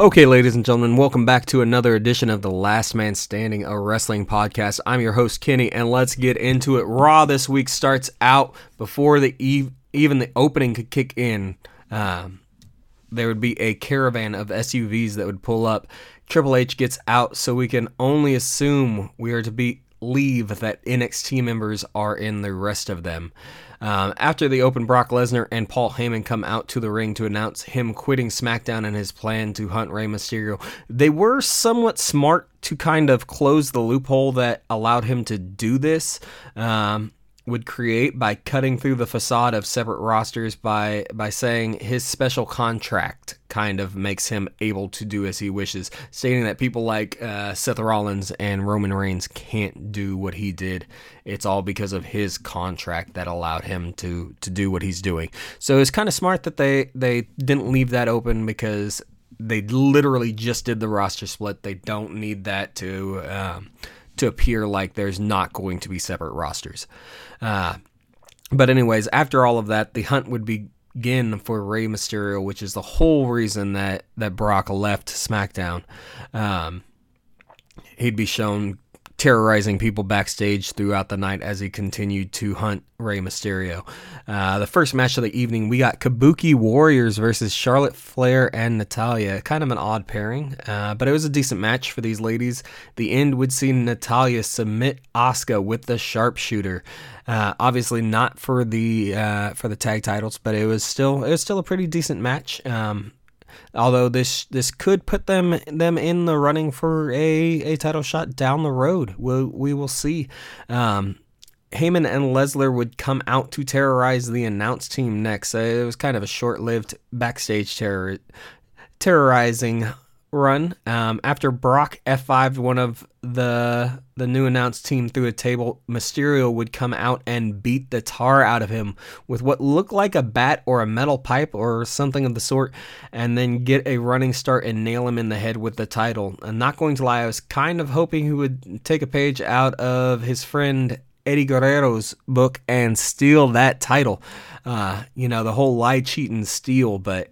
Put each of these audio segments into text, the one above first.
Okay, ladies and gentlemen, welcome back to another edition of the Last Man Standing, a wrestling podcast. I'm your host, Kenny, and let's get into it. Raw this week starts out before the eve, even the opening could kick in. Um, there would be a caravan of SUVs that would pull up. Triple H gets out, so we can only assume we are to be leave that NXT members are in the rest of them. Um, after the open, Brock Lesnar and Paul Heyman come out to the ring to announce him quitting SmackDown and his plan to hunt Rey Mysterio. They were somewhat smart to kind of close the loophole that allowed him to do this. Um, would create by cutting through the facade of separate rosters by by saying his special contract kind of makes him able to do as he wishes, stating that people like uh, Seth Rollins and Roman Reigns can't do what he did. It's all because of his contract that allowed him to to do what he's doing. So it's kind of smart that they they didn't leave that open because they literally just did the roster split. They don't need that to. Um, to appear like there's not going to be separate rosters. Uh, but anyways, after all of that, the hunt would begin for Rey Mysterio, which is the whole reason that that Brock left SmackDown. Um, he'd be shown terrorizing people backstage throughout the night as he continued to hunt Rey Mysterio. Uh, the first match of the evening, we got Kabuki Warriors versus Charlotte Flair and Natalya. Kind of an odd pairing, uh, but it was a decent match for these ladies. The end would see Natalya submit Asuka with the sharpshooter. Uh, obviously not for the uh, for the tag titles, but it was still it was still a pretty decent match. Um, although this this could put them them in the running for a, a title shot down the road. We'll, we will see. Um, Heyman and Lesnar would come out to terrorize the announced team next. Uh, it was kind of a short lived backstage terror terrorizing run. Um, after Brock F5'd one of the the new announced team through a table, Mysterio would come out and beat the tar out of him with what looked like a bat or a metal pipe or something of the sort, and then get a running start and nail him in the head with the title. I'm not going to lie, I was kind of hoping he would take a page out of his friend Eddie Guerrero's book and steal that title. Uh, you know, the whole lie, cheat, and steal, but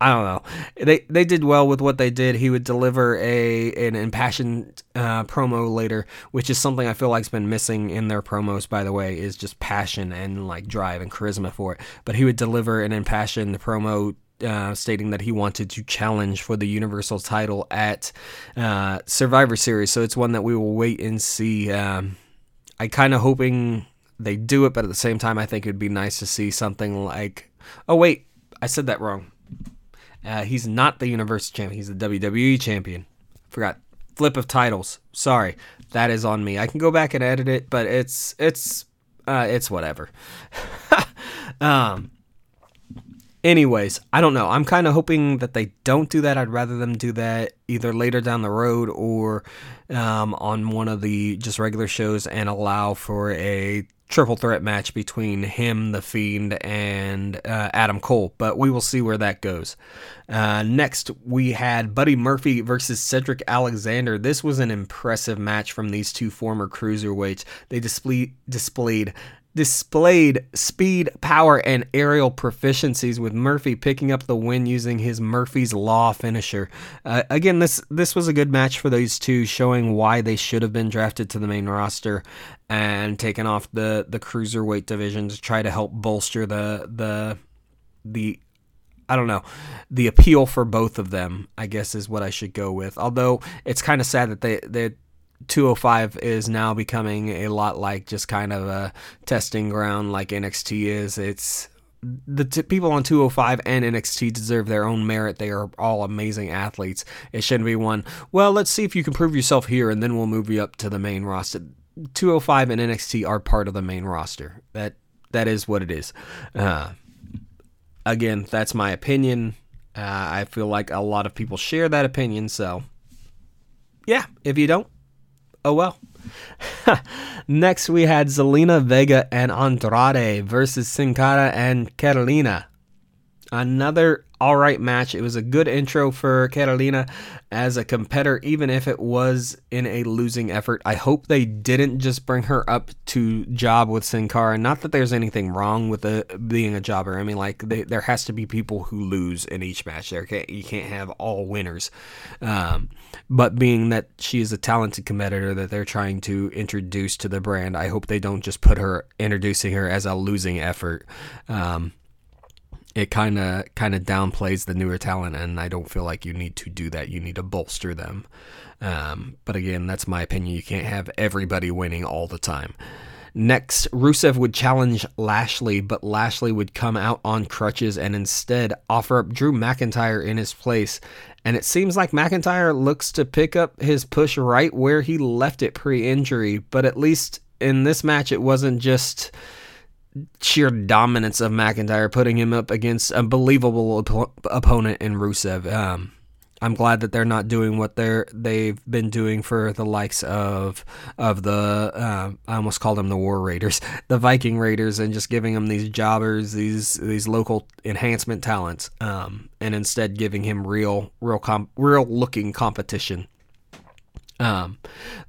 I don't know. They they did well with what they did. He would deliver a an impassioned uh, promo later, which is something I feel like's been missing in their promos. By the way, is just passion and like drive and charisma for it. But he would deliver an impassioned promo uh, stating that he wanted to challenge for the Universal title at uh, Survivor Series. So it's one that we will wait and see. Um, I kind of hoping they do it, but at the same time, I think it'd be nice to see something like. Oh wait, I said that wrong. Uh, he's not the Universal Champion. He's the WWE Champion. Forgot. Flip of titles. Sorry, that is on me. I can go back and edit it, but it's it's uh, it's whatever. um. Anyways, I don't know. I'm kind of hoping that they don't do that. I'd rather them do that either later down the road or um, on one of the just regular shows and allow for a triple threat match between him, the Fiend, and uh, Adam Cole. But we will see where that goes. Uh, next, we had Buddy Murphy versus Cedric Alexander. This was an impressive match from these two former cruiserweights. They display, displayed displayed speed, power, and aerial proficiencies with Murphy picking up the win using his Murphy's Law finisher. Uh, again, this this was a good match for those two, showing why they should have been drafted to the main roster and taken off the the cruiserweight division to try to help bolster the the the I don't know. The appeal for both of them, I guess, is what I should go with. Although it's kind of sad that they they 205 is now becoming a lot like just kind of a testing ground like NXT is. It's the t- people on 205 and NXT deserve their own merit. They are all amazing athletes. It shouldn't be one, well, let's see if you can prove yourself here and then we'll move you up to the main roster. 205 and NXT are part of the main roster. That that is what it is. Uh, again, that's my opinion. Uh, I feel like a lot of people share that opinion, so yeah, if you don't, oh well. Next, we had Zelina Vega and Andrade versus Sin Cara and Catalina. Another all right match. It was a good intro for Catalina as a competitor, even if it was in a losing effort. I hope they didn't just bring her up to job with Sin Cara. Not that there's anything wrong with a, being a jobber. I mean, like they, there has to be people who lose in each match. There, can't, you can't have all winners. Um, but being that she is a talented competitor that they're trying to introduce to the brand, I hope they don't just put her introducing her as a losing effort. Um, it kind of kind of downplays the newer talent, and I don't feel like you need to do that. You need to bolster them. Um, but again, that's my opinion. You can't have everybody winning all the time. Next, Rusev would challenge Lashley, but Lashley would come out on crutches and instead offer up Drew McIntyre in his place. And it seems like McIntyre looks to pick up his push right where he left it pre injury, but at least in this match, it wasn't just sheer dominance of McIntyre, putting him up against a believable op- opponent in Rusev. Um, I'm glad that they're not doing what they're they've been doing for the likes of of the uh, I almost called them the War Raiders, the Viking Raiders, and just giving them these jobbers, these these local enhancement talents, um, and instead giving him real real comp, real looking competition. Um,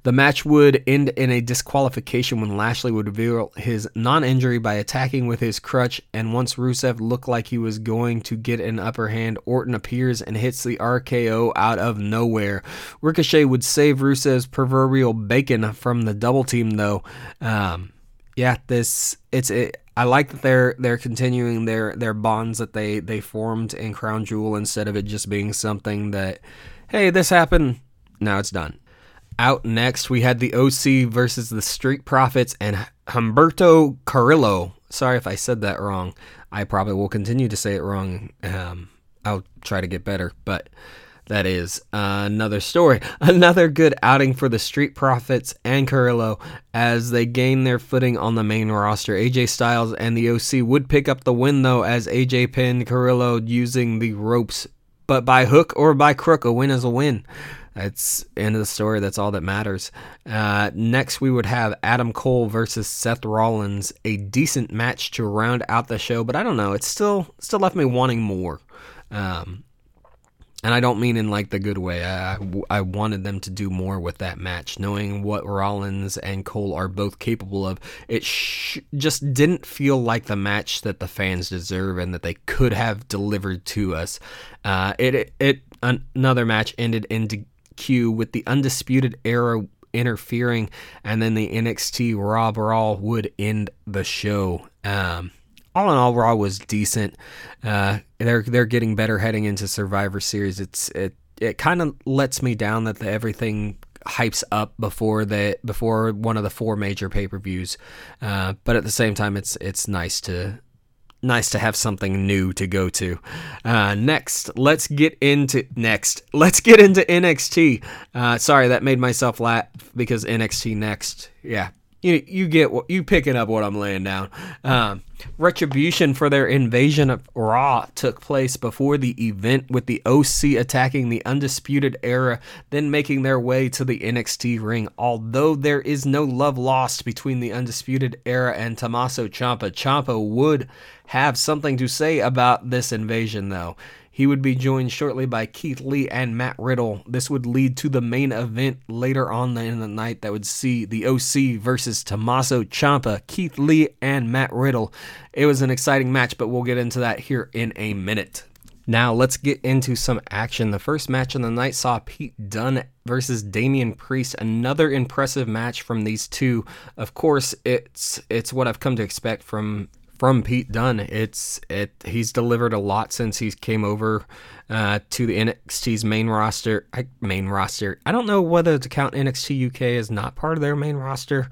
the match would end in a disqualification when Lashley would reveal his non injury by attacking with his crutch. And once Rusev looked like he was going to get an upper hand, Orton appears and hits the RKO out of nowhere. Ricochet would save Rusev's proverbial bacon from the double team, though. Um, yeah, this it's it. I like that they're they're continuing their their bonds that they they formed in Crown Jewel instead of it just being something that, hey, this happened, now it's done. Out next, we had the OC versus the Street Profits and Humberto Carrillo. Sorry if I said that wrong. I probably will continue to say it wrong. Um, I'll try to get better, but that is another story. Another good outing for the Street Profits and Carrillo as they gain their footing on the main roster. AJ Styles and the OC would pick up the win though, as AJ pinned Carrillo using the ropes. But by hook or by crook, a win is a win. That's end of the story. That's all that matters. Uh, next, we would have Adam Cole versus Seth Rollins, a decent match to round out the show. But I don't know. It still still left me wanting more. Um, and I don't mean in like the good way. I, I wanted them to do more with that match, knowing what Rollins and Cole are both capable of. It sh- just didn't feel like the match that the fans deserve and that they could have delivered to us. Uh, it, it, it another match ended in Q with the Undisputed Era interfering, and then the NXT Raw Brawl would end the show. Um, all in all, Raw was decent. Uh, they're they're getting better heading into Survivor Series. It's it it kind of lets me down that the, everything hypes up before the before one of the four major pay per views. Uh, but at the same time, it's it's nice to nice to have something new to go to. Uh, next, let's get into next. Let's get into NXT. Uh, sorry, that made myself laugh because NXT next. Yeah, you you get what you picking up what I'm laying down. Um, retribution for their invasion of Raw took place before the event, with the OC attacking the Undisputed Era, then making their way to the NXT ring. Although there is no love lost between the Undisputed Era and Tommaso Ciampa, Ciampa would have something to say about this invasion, though. He would be joined shortly by Keith Lee and Matt Riddle. This would lead to the main event later on in the night that would see the OC versus Tommaso Ciampa, Keith Lee, and Matt Riddle. It was an exciting match, but we'll get into that here in a minute. Now let's get into some action. The first match of the night saw Pete Dunne versus Damian Priest. Another impressive match from these two. Of course, it's it's what I've come to expect from from Pete Dunne. It's it he's delivered a lot since he came over uh, to the NXT's main roster. I, main roster. I don't know whether to count NXT UK as not part of their main roster.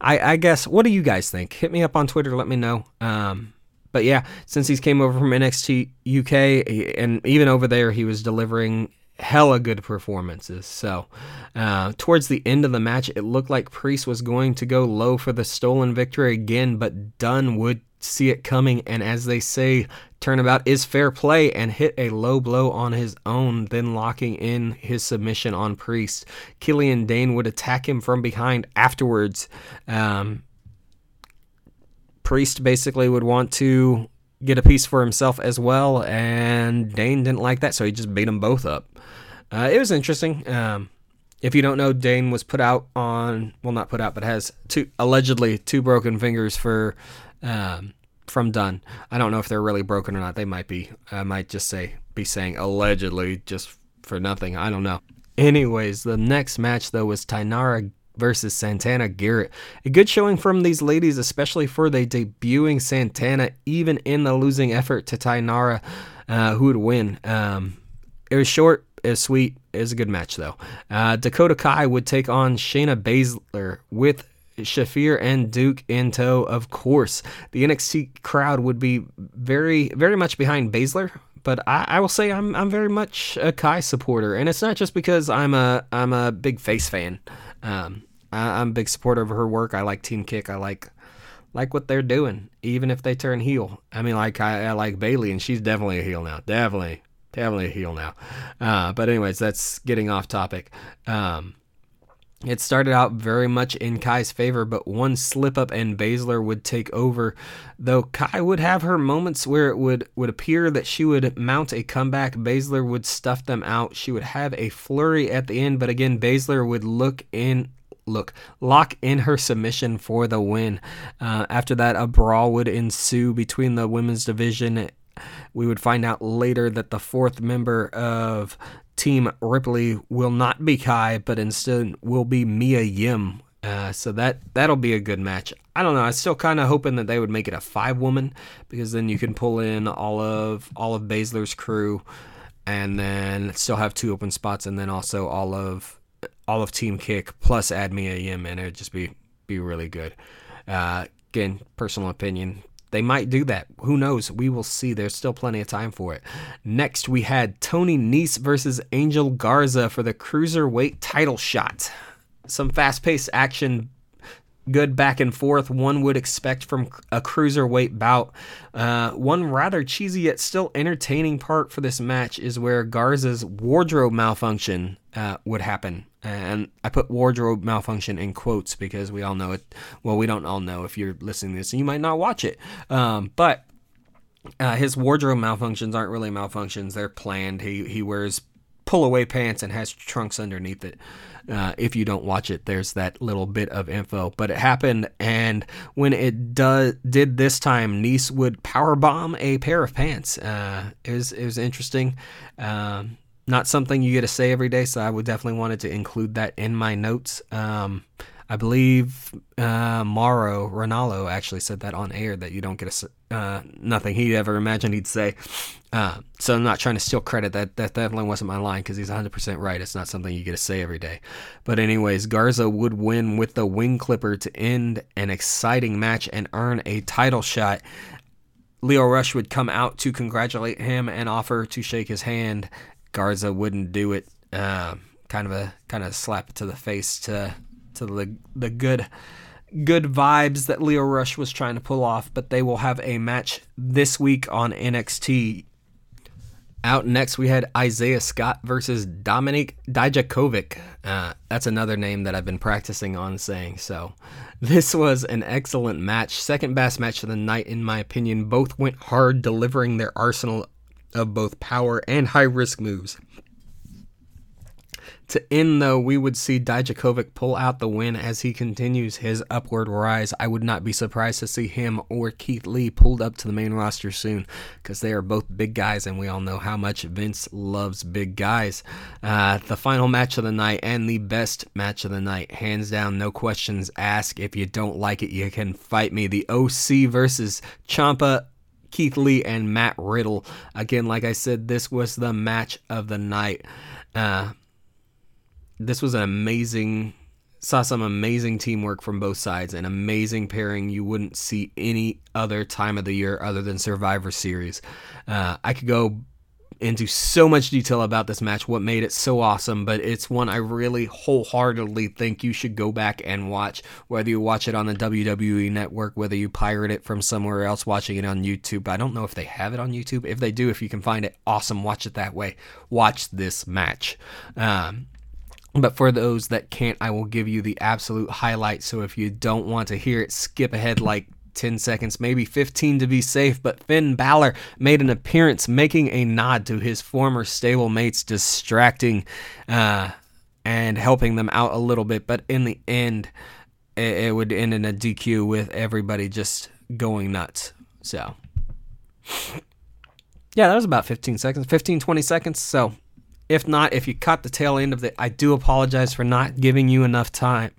I, I guess. What do you guys think? Hit me up on Twitter. Let me know. Um, but yeah, since he's came over from NXT UK and even over there, he was delivering hella good performances. So, uh, towards the end of the match, it looked like Priest was going to go low for the stolen victory again, but Dunne would see it coming, and as they say, turnabout is fair play and hit a low blow on his own, then locking in his submission on Priest. Killian Dain would attack him from behind afterwards. Um, Priest basically would want to get a piece for himself as well, and Dain didn't like that, so he just beat them both up. Uh, it was interesting. Um, if you don't know, Dane was put out on well, not put out, but has two allegedly two broken fingers for um, from Dunne. I don't know if they're really broken or not. They might be. I might just say be saying allegedly just for nothing. I don't know. Anyways, the next match though was Taynara versus Santana Garrett. A good showing from these ladies, especially for the debuting Santana, even in the losing effort to Taynara, uh, who would win. Um, it was short, it was sweet, it was a good match though. Uh, Dakota Kai would take on Shayna Baszler with Shafir and Duke in tow, of course. The NXT crowd would be very, very much behind Baszler, but I, I, will say I'm I'm very much a Kai supporter, and it's not just because I'm a I'm a big face fan. Um, I, am a big supporter of her work. I like Team Kick. I like like what they're doing, even if they turn heel. I mean, like I, I like Bayley, and she's definitely a heel now. Definitely, definitely a heel now. Uh, but anyways, that's getting off topic. Um, it started out very much in Kai's favor, but one slip up and Baszler would take over. Though Kai would have her moments where it would, would appear that she would mount a comeback, Baszler would stuff them out. She would have a flurry at the end, but again, Baszler would look in look lock in her submission for the win. Uh, after that, a brawl would ensue between the women's division. We would find out later that the fourth member of Team Ripley will not be Kai, but instead will be Mia Yim. Uh, so that that'll be a good match. I don't know. I'm still kind of hoping that they would make it a five woman because then you can pull in all of all of Baszler's crew, and then still have two open spots, and then also all of all of Team Kick plus add Mia Yim, and it'd just be be really good. Uh, again, personal opinion. They might do that. Who knows? We will see. There's still plenty of time for it. Next, we had Tony Nese versus Angel Garza for the cruiserweight title shot. Some fast paced action good back and forth one would expect from a cruiserweight bout. Uh, one rather cheesy yet still entertaining part for this match is where Garza's wardrobe malfunction uh, would happen. And I put wardrobe malfunction in quotes because we all know it. Well, we don't all know if you're listening to this, and you might not watch it. Um, but uh, his wardrobe malfunctions aren't really malfunctions; they're planned. He he wears pull away pants and has trunks underneath it. Uh, if you don't watch it, there's that little bit of info. But it happened, and when it does did this time, Nese would power bomb a pair of pants. Uh, it was it was interesting. Um, not something you get to say every day, so I would definitely wanted to include that in my notes. Um, I believe uh, Mauro Ranallo actually said that on air that you don't get a uh, nothing he ever imagined he'd say. Uh, so I'm not trying to steal credit. That that definitely wasn't my line because he's 100% right. It's not something you get to say every day. But anyways, Garza would win with the wing clipper to end an exciting match and earn a title shot. Lio Rush would come out to congratulate him and offer to shake his hand. Garza wouldn't do it. Uh, kind of a kind of slap to the face to to the the good good vibes that Lio Rush was trying to pull off, but they will have a match this week on NXT. Out next, we had Isaiah Scott versus Dominik Dijakovic. Uh, that's another name that I've been practicing on saying. So, this was an excellent match. Second best match of the night, in my opinion. Both went hard, delivering their arsenal of both power and high risk moves. To end, though, we would see Dijakovic pull out the win as he continues his upward rise. I would not be surprised to see him or Keith Lee pulled up to the main roster soon because they are both big guys, and we all know how much Vince loves big guys. Uh, the final match of the night and the best match of the night, hands down, no questions asked. If you don't like it, you can fight me. The OC versus Ciampa Keith Lee and Matt Riddle. Again, like I said, this was the match of the night. Uh, this was an amazing saw some amazing teamwork from both sides an amazing pairing you wouldn't see any other time of the year other than survivor series uh, i could go into so much detail about this match what made it so awesome but it's one i really wholeheartedly think you should go back and watch whether you watch it on the wwe network whether you pirate it from somewhere else watching it on youtube. I don't know if they have it on youtube. If they do if you can find it awesome. Watch it that way. Watch this match. Um, but for those that can't, I will give you the absolute highlight. So if you don't want to hear it, skip ahead like 10 seconds, maybe 15 to be safe, but Finn Balor made an appearance making a nod to his former stablemates, distracting uh, and helping them out a little bit. But in the end, it, it would end in a DQ with everybody just going nuts. So, yeah, that was about 15 seconds, 15, 20 seconds. So, if not, if you caught the tail end of it, I do apologize for not giving you enough time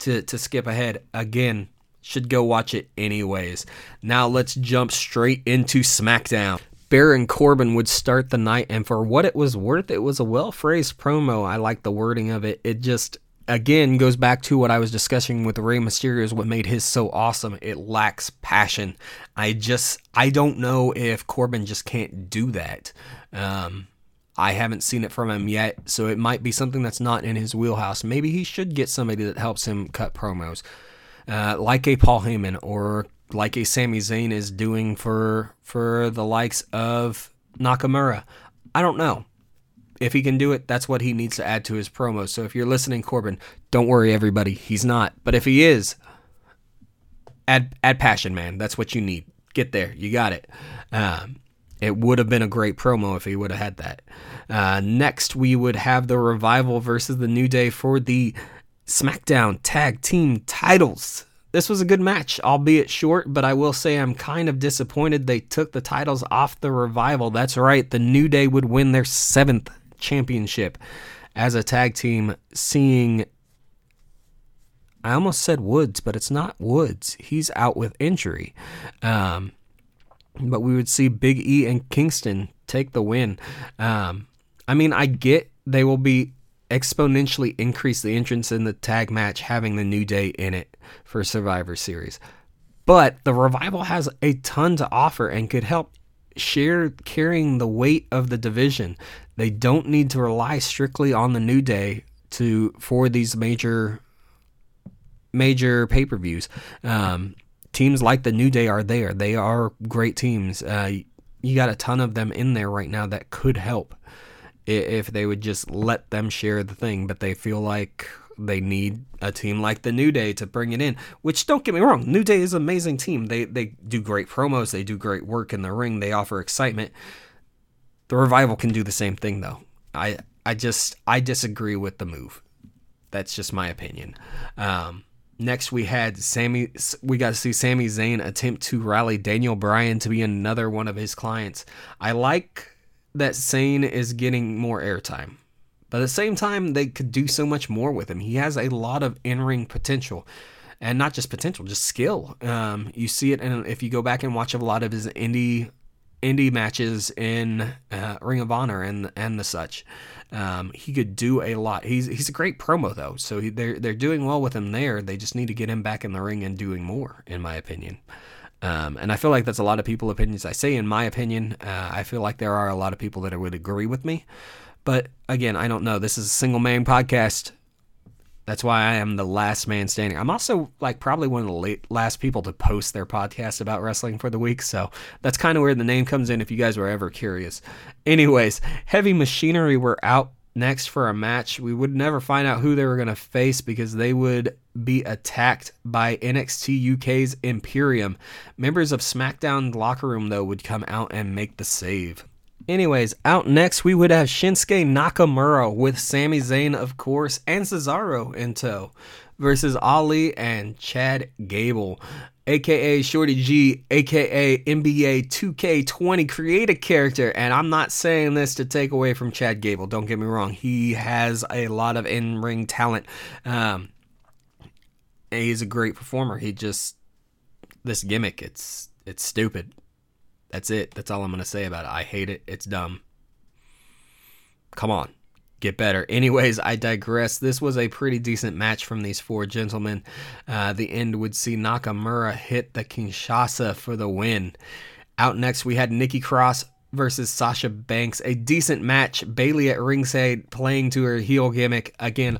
to, to skip ahead. Again, should go watch it anyways. Now let's jump straight into SmackDown. Baron Corbin would start the night, and for what it was worth, it was a well phrased promo. I like the wording of it. It just, again, goes back to what I was discussing with Rey Mysterio is what made his so awesome. It lacks passion. I just, I don't know if Corbin just can't do that. Um, I haven't seen it from him yet, so it might be something that's not in his wheelhouse. Maybe he should get somebody that helps him cut promos, uh, like a Paul Heyman or like a Sami Zayn is doing for for the likes of Nakamura. I don't know. If he can do it, that's what he needs to add to his promos. So if you're listening, Corbin, don't worry, everybody. He's not. But if he is, add add passion, man. That's what you need. Get there. You got it. Um, it would have been a great promo if he would have had that. Uh, next, we would have the Revival versus the New Day for the SmackDown Tag Team titles. This was a good match, albeit short, but I will say I'm kind of disappointed they took the titles off the Revival. That's right, the New Day would win their seventh championship as a tag team, seeing. I almost said Woods, but it's not Woods. He's out with injury. Um, but we would see Big E and Kingston take the win. Um, I mean, I get they will be exponentially increase the entrance in the tag match having the New Day in it for Survivor Series. But the Revival has a ton to offer and could help share carrying the weight of the division. They don't need to rely strictly on the New Day to for these major major pay-per-views. Um, teams like the New Day are there. They are great teams. Uh, you got a ton of them in there right now that could help if they would just let them share the thing. But they feel like they need a team like the New Day to bring it in. Which don't get me wrong, New Day is an amazing team. They they do great promos. They do great work in the ring. They offer excitement. The revival can do the same thing though. I I just I disagree with the move. That's just my opinion. Um, Next, we had Sami We got to see Sami Zayn attempt to rally Daniel Bryan to be another one of his clients. I like that Zayn is getting more airtime, but at the same time, they could do so much more with him. He has a lot of in-ring potential, and not just potential, just skill. Um, you see it, and if you go back and watch a lot of his indie indie matches in uh, Ring of Honor and and the such. Um, he could do a lot. He's he's a great promo though, so he, they're they're doing well with him there. They just need to get him back in the ring and doing more, in my opinion. Um, and I feel like that's a lot of people opinions. I say in my opinion, uh, I feel like there are a lot of people that would agree with me. But again, I don't know. This is a single man podcast. That's why I am the last man standing. I'm also like probably one of the late, last people to post their podcast about wrestling for the week, so that's kind of where the name comes in if you guys were ever curious. Anyways, Heavy Machinery were out next for a match. We would never find out who they were going to face because they would be attacked by NXT UK's Imperium. Members of SmackDown locker room though would come out and make the save. Anyways, out next we would have Shinsuke Nakamura with Sami Zayn, of course, and Cesaro in tow versus Ali and Chad Gable, aka Shorty G, aka NBA 2K20 create a character. And I'm not saying this to take away from Chad Gable, don't get me wrong. He has a lot of in ring talent. Um, he's a great performer. He just, this gimmick, it's it's stupid. That's it. That's all I'm going to say about it. I hate it. It's dumb. Come on. Get better. Anyways, I digress. This was a pretty decent match from these four gentlemen. Uh, the end would see Nakamura hit the Kinshasa for the win. Out next, we had Nikki Cross versus Sasha Banks. A decent match. Bayley at ringside playing to her heel gimmick. Again,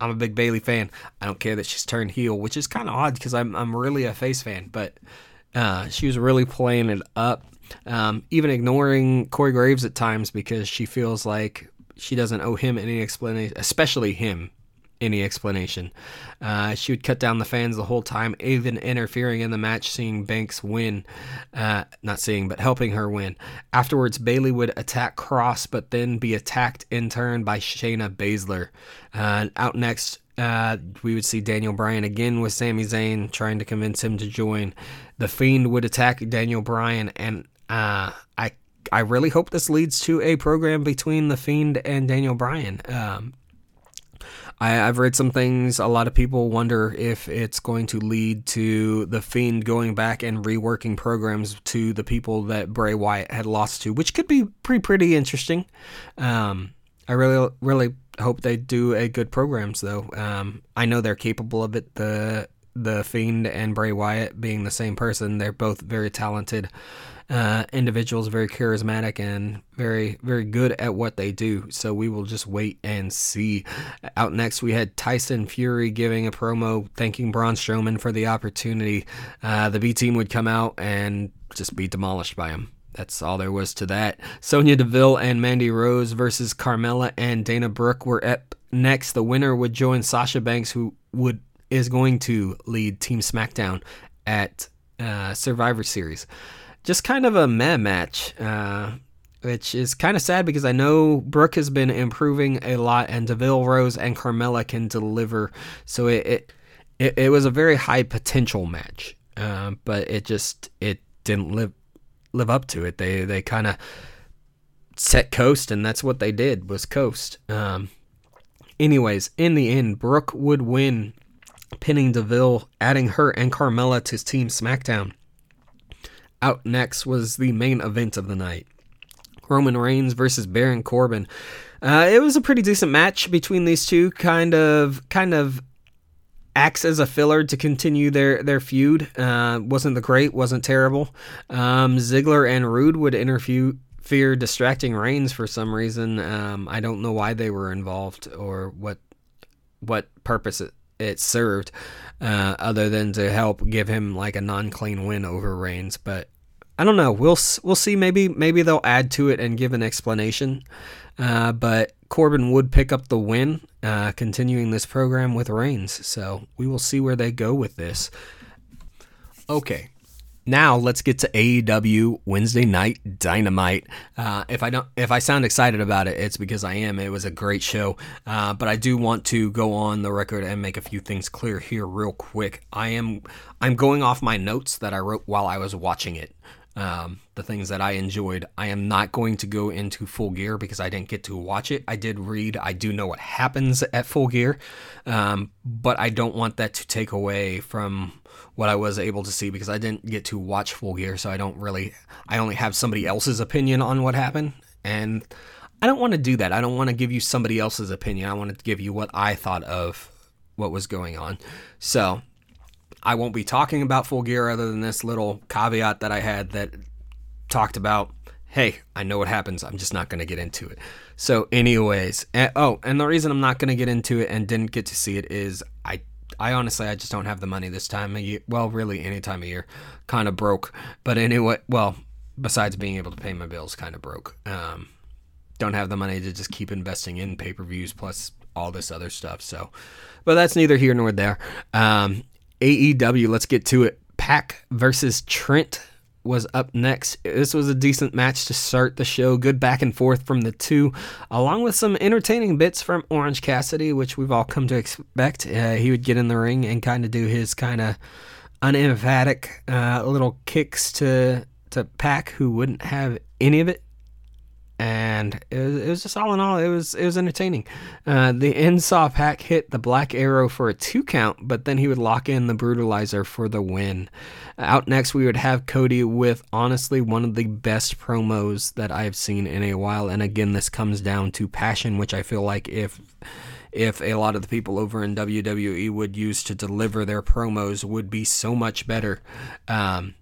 I'm a big Bayley fan. I don't care that she's turned heel, which is kind of odd because I'm I'm really a face fan, but uh, she was really playing it up, um, even ignoring Corey Graves at times because she feels like she doesn't owe him any explanation, especially him. any explanation. Uh, she would cut down the fans the whole time, even interfering in the match, seeing Banks win. Uh, not seeing, but helping her win. Afterwards, Bayley would attack Cross, but then be attacked in turn by Shayna Baszler. Uh, out next, uh, we would see Daniel Bryan again with Sami Zayn trying to convince him to join. The Fiend would attack Daniel Bryan, and uh, I I really hope this leads to a program between the Fiend and Daniel Bryan. Um, I, have read some things. A lot of people wonder if it's going to lead to the Fiend going back and reworking programs to the people that Bray Wyatt had lost to, which could be pretty pretty interesting. Um, I really really hope they do a good programs though. Um, I know they're capable of it. The the Fiend and Bray Wyatt being the same person, they're both very talented uh, individuals, very charismatic and very, very good at what they do. So we will just wait and see. Out next, we had Tyson Fury giving a promo thanking Braun Strowman for the opportunity. Uh, the B team would come out and just be demolished by him. That's all there was to that. Sonya Deville and Mandy Rose versus Carmella and Dana Brooke were up next. The winner would join Sasha Banks, who would is going to lead Team SmackDown at uh, Survivor Series just kind of a meh match, uh, which is kind of sad because I know Brooke has been improving a lot, and Deville Rose and Carmella can deliver. So it it, it, it was a very high potential match, uh, but it just it didn't live live up to it. They they kind of set coast, and that's what they did was coast. Um, anyways, in the end, Brooke would win, pinning Deville, adding her and Carmella to Team SmackDown. Out next was the main event of the night Roman Reigns versus Baron Corbin. Uh, it was a pretty decent match between these two. Kind of, kind of acts as a filler to continue their their feud. Uh, wasn't the great, wasn't terrible. Um, Ziggler and Roode would interfere, distracting Reigns for some reason. Um, I don't know why they were involved or what what purpose it, it served, uh, other than to help give him like a non clean win over Reigns. But I don't know. We'll we'll see. Maybe maybe they'll add to it and give an explanation. Uh, but Corbin would pick up the win, uh, continuing this program with Reigns. So we will see where they go with this. Okay, now let's get to AEW Wednesday Night Dynamite. Uh, if I don't, if I sound excited about it, it's because I am. It was a great show, uh, but I do want to go on the record and make a few things clear here, real quick. I am, I'm going off my notes that I wrote while I was watching it. Um, the things that I enjoyed. I am not going to go into Full Gear because I didn't get to watch it. I did read, I do know what happens at Full Gear, um, but I don't want that to take away from what I was able to see because I didn't get to watch Full Gear, so I don't really, I only have somebody else's opinion on what happened, and I don't want to do that. I don't want to give you somebody else's opinion. I want to give you what I thought of what was going on. So I won't be talking about Full Gear other than this little caveat that I had that talked about. Hey, I know what happens. I'm just not going to get into it. So, anyways, and, oh, and the reason I'm not going to get into it and didn't get to see it is I I honestly I just don't have the money this time of year. Well, really any time of year, kind of broke. But anyway, well, besides being able to pay my bills, kind of broke. Um, don't have the money to just keep investing in pay per views plus all this other stuff. So, but that's neither here nor there. Um, AEW, let's get to it. Pac versus Trent was up next. This was a decent match to start the show. Good back and forth from the two, along with some entertaining bits from Orange Cassidy, which we've all come to expect. Uh, he would get in the ring and kind of do his kind of unemphatic uh, little kicks to to Pac, who wouldn't have any of it and it was, it was, just all in all, it was it was entertaining. Uh, the saw Pac hit the Black Arrow for a two count, but then he would lock in the Brutalizer for the win. Out next, we would have Cody with honestly one of the best promos that I have seen in a while, and again, this comes down to passion, which I feel like if if a lot of the people over in WWE would use to deliver their promos would be so much better. Um,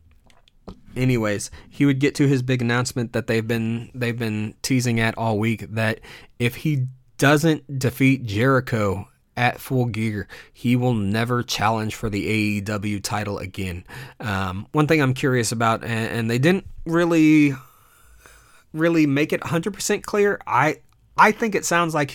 anyways, he would get to his big announcement that they've been they've been teasing at all week that if he doesn't defeat Jericho at full gear, he will never challenge for the AEW title again. Um, one thing I'm curious about, and, and they didn't really really make it 100% clear. I I think it sounds like he'll